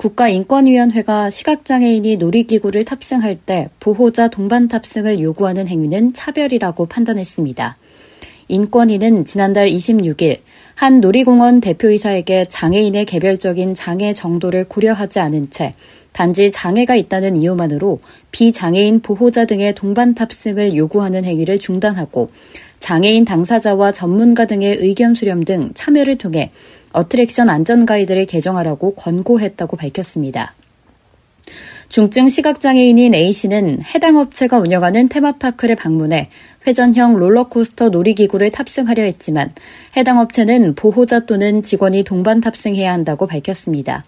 국가인권위원회가 시각장애인이 놀이기구를 탑승할 때 보호자 동반 탑승을 요구하는 행위는 차별이라고 판단했습니다. 인권위는 지난달 26일 한 놀이공원 대표이사에게 장애인의 개별적인 장애 정도를 고려하지 않은 채 단지 장애가 있다는 이유만으로 비장애인 보호자 등의 동반 탑승을 요구하는 행위를 중단하고 장애인 당사자와 전문가 등의 의견 수렴 등 참여를 통해 어트랙션 안전 가이드를 개정하라고 권고했다고 밝혔습니다. 중증 시각장애인인 A씨는 해당 업체가 운영하는 테마파크를 방문해 회전형 롤러코스터 놀이기구를 탑승하려 했지만 해당 업체는 보호자 또는 직원이 동반 탑승해야 한다고 밝혔습니다.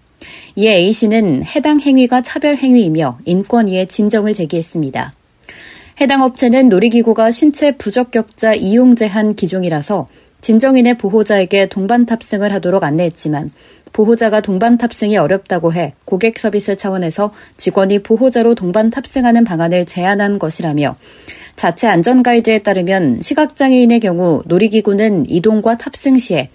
이에 A씨는 해당 행위가 차별 행위이며 인권위에 진정을 제기했습니다. 해당 업체는 놀이기구가 신체 부적격자 이용 제한 기종이라서 진정인의 보호자에게 동반 탑승을 하도록 안내했지만 보호자가 동반 탑승이 어렵다고 해 고객 서비스 차원에서 직원이 보호자로 동반 탑승하는 방안을 제안한 것이라며 자체 안전 가이드에 따르면 시각장애인의 경우 놀이기구는 이동과 탑승 시에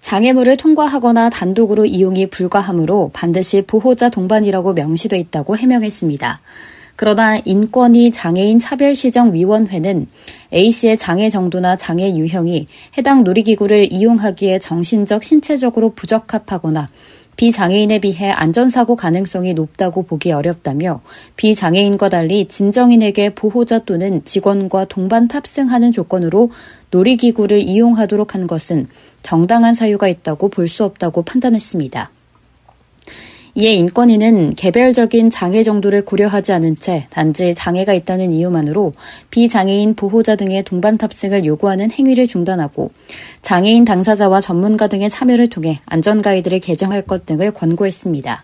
장애물을 통과하거나 단독으로 이용이 불가하므로 반드시 보호자 동반이라고 명시돼 있다고 해명했습니다. 그러나 인권위 장애인 차별시정위원회는 A씨의 장애 정도나 장애 유형이 해당 놀이기구를 이용하기에 정신적, 신체적으로 부적합하거나 비장애인에 비해 안전사고 가능성이 높다고 보기 어렵다며 비장애인과 달리 진정인에게 보호자 또는 직원과 동반 탑승하는 조건으로 놀이기구를 이용하도록 한 것은 정당한 사유가 있다고 볼 수 없다고 판단했습니다. 이에 인권위는 개별적인 장애 정도를 고려하지 않은 채 단지 장애가 있다는 이유만으로 비장애인 보호자 등의 동반 탑승을 요구하는 행위를 중단하고 장애인 당사자와 전문가 등의 참여를 통해 안전 가이드를 개정할 것 등을 권고했습니다.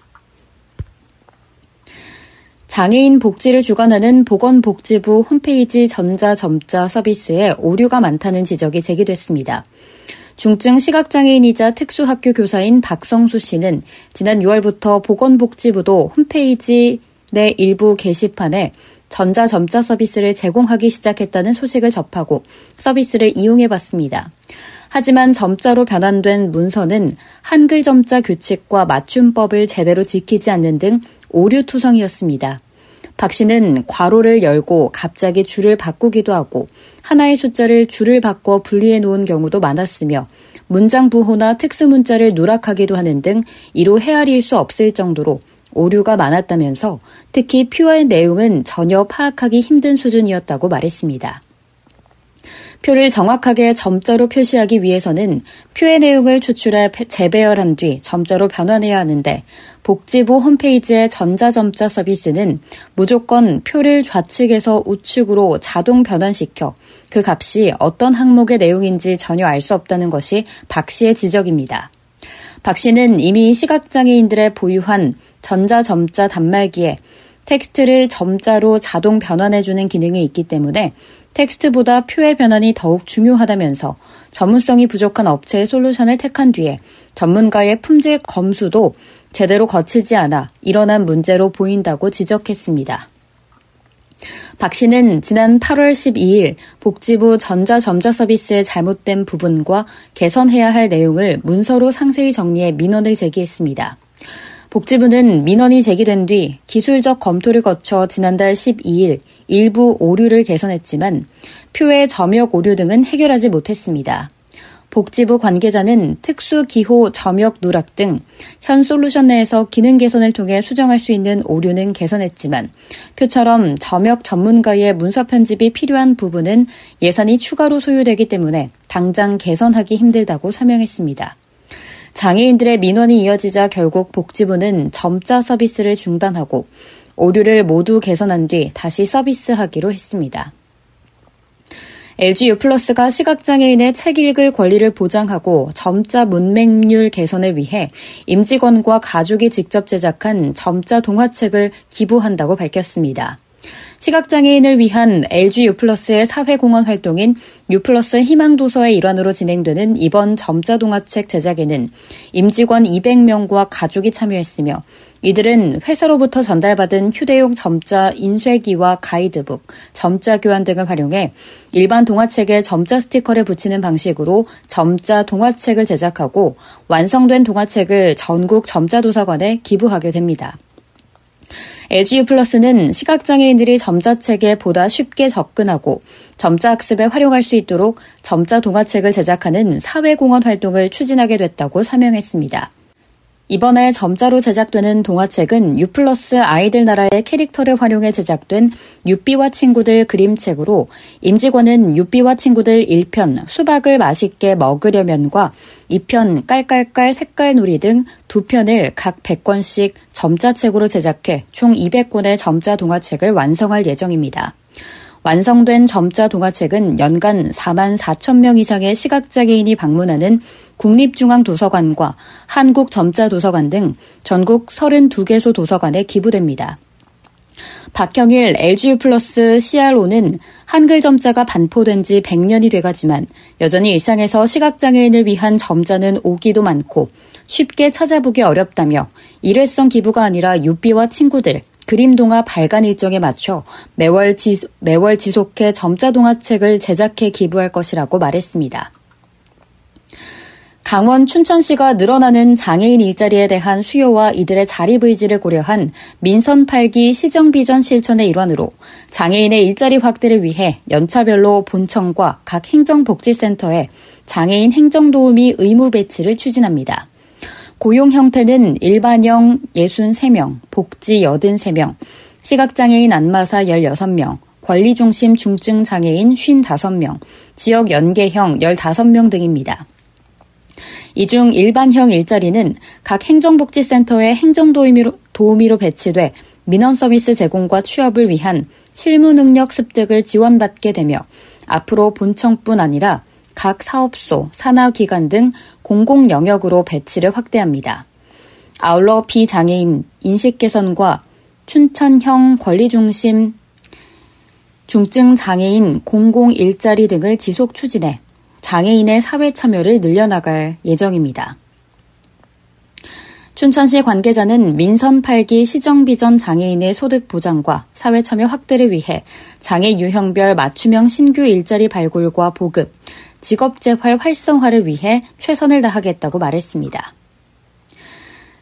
장애인 복지를 주관하는 보건복지부 홈페이지 전자점자 서비스에 오류가 많다는 지적이 제기됐습니다. 중증 시각장애인이자 특수학교 교사인 박성수 씨는 지난 6월부터 보건복지부도 홈페이지 내 일부 게시판에 전자점자 서비스를 제공하기 시작했다는 소식을 접하고 서비스를 이용해 봤습니다. 하지만 점자로 변환된 문서는 한글 점자 규칙과 맞춤법을 제대로 지키지 않는 등 오류 투성이었습니다. 박 씨는 괄호를 열고 갑자기 줄을 바꾸기도 하고 하나의 숫자를 줄을 바꿔 분리해 놓은 경우도 많았으며 문장 부호나 특수 문자를 누락하기도 하는 등 이로 헤아릴 수 없을 정도로 오류가 많았다면서 특히 표의 내용은 전혀 파악하기 힘든 수준이었다고 말했습니다. 표를 정확하게 점자로 표시하기 위해서는 표의 내용을 추출해 재배열한 뒤 점자로 변환해야 하는데 복지부 홈페이지의 전자점자 서비스는 무조건 표를 좌측에서 우측으로 자동 변환시켜 그 값이 어떤 항목의 내용인지 전혀 알 수 없다는 것이 박 씨의 지적입니다. 박 씨는 이미 시각장애인들의 보유한 전자점자 단말기에 텍스트를 점자로 자동 변환해주는 기능이 있기 때문에 텍스트보다 표의 변환이 더욱 중요하다면서 전문성이 부족한 업체의 솔루션을 택한 뒤에 전문가의 품질 검수도 제대로 거치지 않아 일어난 문제로 보인다고 지적했습니다. 박 씨는 지난 8월 12일 복지부 전자점자 서비스의 잘못된 부분과 개선해야 할 내용을 문서로 상세히 정리해 민원을 제기했습니다. 복지부는 민원이 제기된 뒤 기술적 검토를 거쳐 지난달 12일 일부 오류를 개선했지만 표의 점역 오류 등은 해결하지 못했습니다. 복지부 관계자는 특수 기호 점역 누락 등 현 솔루션 내에서 기능 개선을 통해 수정할 수 있는 오류는 개선했지만 표처럼 점역 전문가의 문서 편집이 필요한 부분은 예산이 추가로 소요되기 때문에 당장 개선하기 힘들다고 설명했습니다. 장애인들의 민원이 이어지자 결국 복지부는 점자 서비스를 중단하고 오류를 모두 개선한 뒤 다시 서비스하기로 했습니다. LG U+가 시각장애인의 책 읽을 권리를 보장하고 점자 문맹률 개선을 위해 임직원과 가족이 직접 제작한 점자 동화책을 기부한다고 밝혔습니다. 시각장애인을 위한 LG U+의 사회공헌 활동인 U+ 희망도서의 일환으로 진행되는 이번 점자 동화책 제작에는 임직원 200명과 가족이 참여했으며 이들은 회사로부터 전달받은 휴대용 점자 인쇄기와 가이드북, 점자 교환 등을 활용해 일반 동화책에 점자 스티커를 붙이는 방식으로 점자 동화책을 제작하고 완성된 동화책을 전국 점자 도서관에 기부하게 됩니다. LGU 플러스는 시각장애인들이 점자책에 보다 쉽게 접근하고 점자 학습에 활용할 수 있도록 점자 동화책을 제작하는 사회공헌 활동을 추진하게 됐다고 설명했습니다. 이번에 점자로 제작되는 동화책은 유플러스 아이들 나라의 캐릭터를 활용해 제작된 유비와 친구들 그림책으로 임직원은 유비와 친구들 1편 수박을 맛있게 먹으려면과 2편 깔깔깔 색깔놀이 등 두 편을 각 100권씩 점자책으로 제작해 총 200권의 점자 동화책을 완성할 예정입니다. 완성된 점자 동화책은 연간 4만 4천 명 이상의 시각장애인이 방문하는 국립중앙도서관과 한국점자도서관 등 전국 32개소 도서관에 기부됩니다. 박형일 LGU 플러스 CRO는 한글 점자가 반포된 지 100년이 돼가지만 여전히 일상에서 시각장애인을 위한 점자는 오기도 많고 쉽게 찾아보기 어렵다며 일회성 기부가 아니라 유비와 친구들, 그림 동화 발간 일정에 맞춰 매월, 지, 매월 지속해 점자 동화책을 제작해 기부할 것이라고 말했습니다. 강원 춘천시가 늘어나는 장애인 일자리에 대한 수요와 이들의 자립 의지를 고려한 민선 8기 시정 비전 실천의 일환으로 장애인의 일자리 확대를 위해 연차별로 본청과 각 행정복지센터에 장애인 행정도우미 의무 배치를 추진합니다. 고용 형태는 일반형 63명, 복지 83명, 시각장애인 안마사 16명, 권리중심 중증장애인 55명, 지역 연계형 15명 등입니다. 이 중 일반형 일자리는 각 행정복지센터의 행정도우미로 도우미로 배치돼 민원 서비스 제공과 취업을 위한 실무 능력 습득을 지원받게 되며 앞으로 본청뿐 아니라 각 사업소, 산하기관 등 공공 영역으로 배치를 확대합니다. 아울러 비장애인 인식 개선과 춘천형 권리중심 중증 장애인 공공 일자리 등을 지속 추진해 장애인의 사회 참여를 늘려나갈 예정입니다. 춘천시 관계자는 민선 8기 시정비 전 장애인의 소득 보장과 사회 참여 확대를 위해 장애 유형별 맞춤형 신규 일자리 발굴과 보급, 직업 재활 활성화를 위해 최선을 다하겠다고 말했습니다.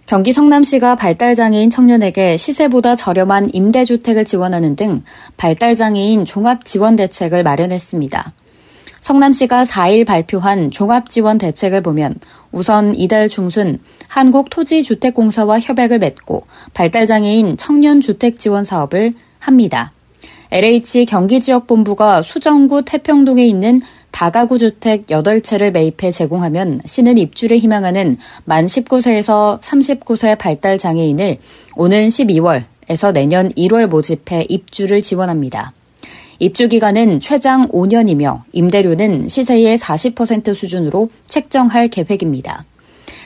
경기 성남시가 발달장애인 청년에게 시세보다 저렴한 임대주택을 지원하는 등 발달장애인 종합지원 대책을 마련했습니다. 성남시가 4일 발표한 종합지원 대책을 보면 우선 이달 중순 한국토지주택공사와 협약을 맺고 발달장애인 청년주택 지원 사업을 합니다. LH 경기지역본부가 수정구 태평동에 있는 다가구 주택 8채를 매입해 제공하면 시는 입주를 희망하는 만 19세에서 39세 발달 장애인을 오는 12월에서 내년 1월 모집해 입주를 지원합니다. 입주 기간은 최장 5년이며 임대료는 시세의 40% 수준으로 책정할 계획입니다.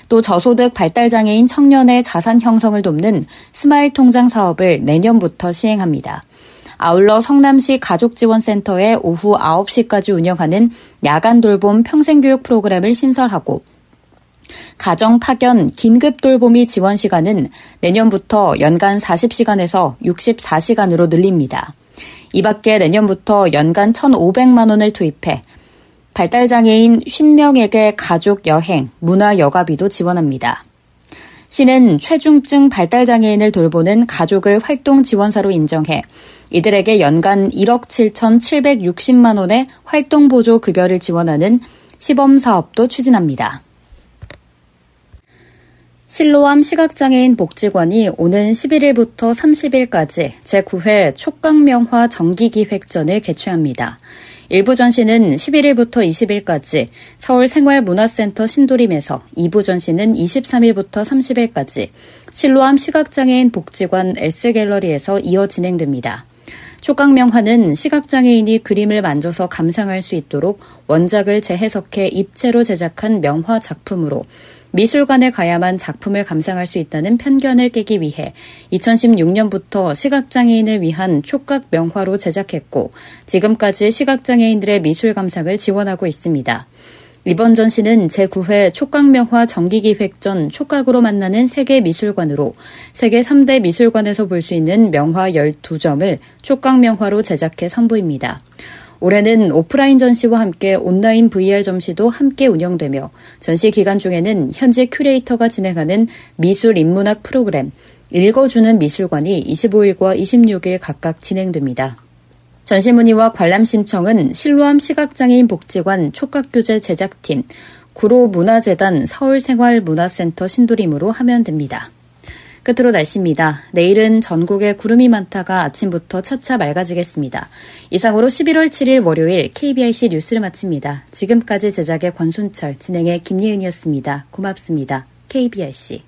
또 저소득 발달장애인 청년의 자산 형성을 돕는 스마일 통장 사업을 내년부터 시행합니다. 아울러 성남시 가족지원센터에 오후 9시까지 운영하는 야간 돌봄 평생교육 프로그램을 신설하고 가정 파견 긴급 돌봄이 지원 시간은 내년부터 연간 40시간에서 64시간으로 늘립니다. 이 밖에 내년부터 연간 1,500만 원을 투입해 발달장애인 50명에게 가족 여행, 문화 여가비도 지원합니다. 시는 최중증 발달장애인을 돌보는 가족을 활동 지원사로 인정해 이들에게 연간 1억 7,760만 원의 활동 보조 급여를 지원하는 시범 사업도 추진합니다. 실로암 시각장애인 복지관이 오는 11일부터 30일까지 제9회 촉각명화 정기기획전을 개최합니다. 일부 전시는 11일부터 20일까지 서울 생활문화센터 신도림에서 2부 전시는 23일부터 30일까지 실로암 시각장애인 복지관 S갤러리에서 이어 진행됩니다. 촉각명화는 시각장애인이 그림을 만져서 감상할 수 있도록 원작을 재해석해 입체로 제작한 명화 작품으로 미술관에 가야만 작품을 감상할 수 있다는 편견을 깨기 위해 2016년부터 시각장애인을 위한 촉각 명화로 제작했고 지금까지 시각장애인들의 미술 감상을 지원하고 있습니다. 이번 전시는 제9회 촉각명화 정기기획전 촉각으로 만나는 세계 미술관으로 세계 3대 미술관에서 볼 수 있는 명화 12점을 촉각명화로 제작해 선보입니다. 올해는 오프라인 전시와 함께 온라인 VR 전시도 함께 운영되며 전시 기간 중에는 현재 큐레이터가 진행하는 미술 인문학 프로그램 읽어주는 미술관이 25일과 26일 각각 진행됩니다. 전시 문의와 관람 신청은 실로암 시각장애인 복지관 촉각교재 제작팀, 구로문화재단 서울생활문화센터 신도림으로 하면 됩니다. 끝으로 날씨입니다. 내일은 전국에 구름이 많다가 아침부터 차차 맑아지겠습니다. 이상으로 11월 7일 월요일 KBRC 뉴스를 마칩니다. 지금까지 제작의 권순철, 진행의 김예은이었습니다. 고맙습니다. KBRC.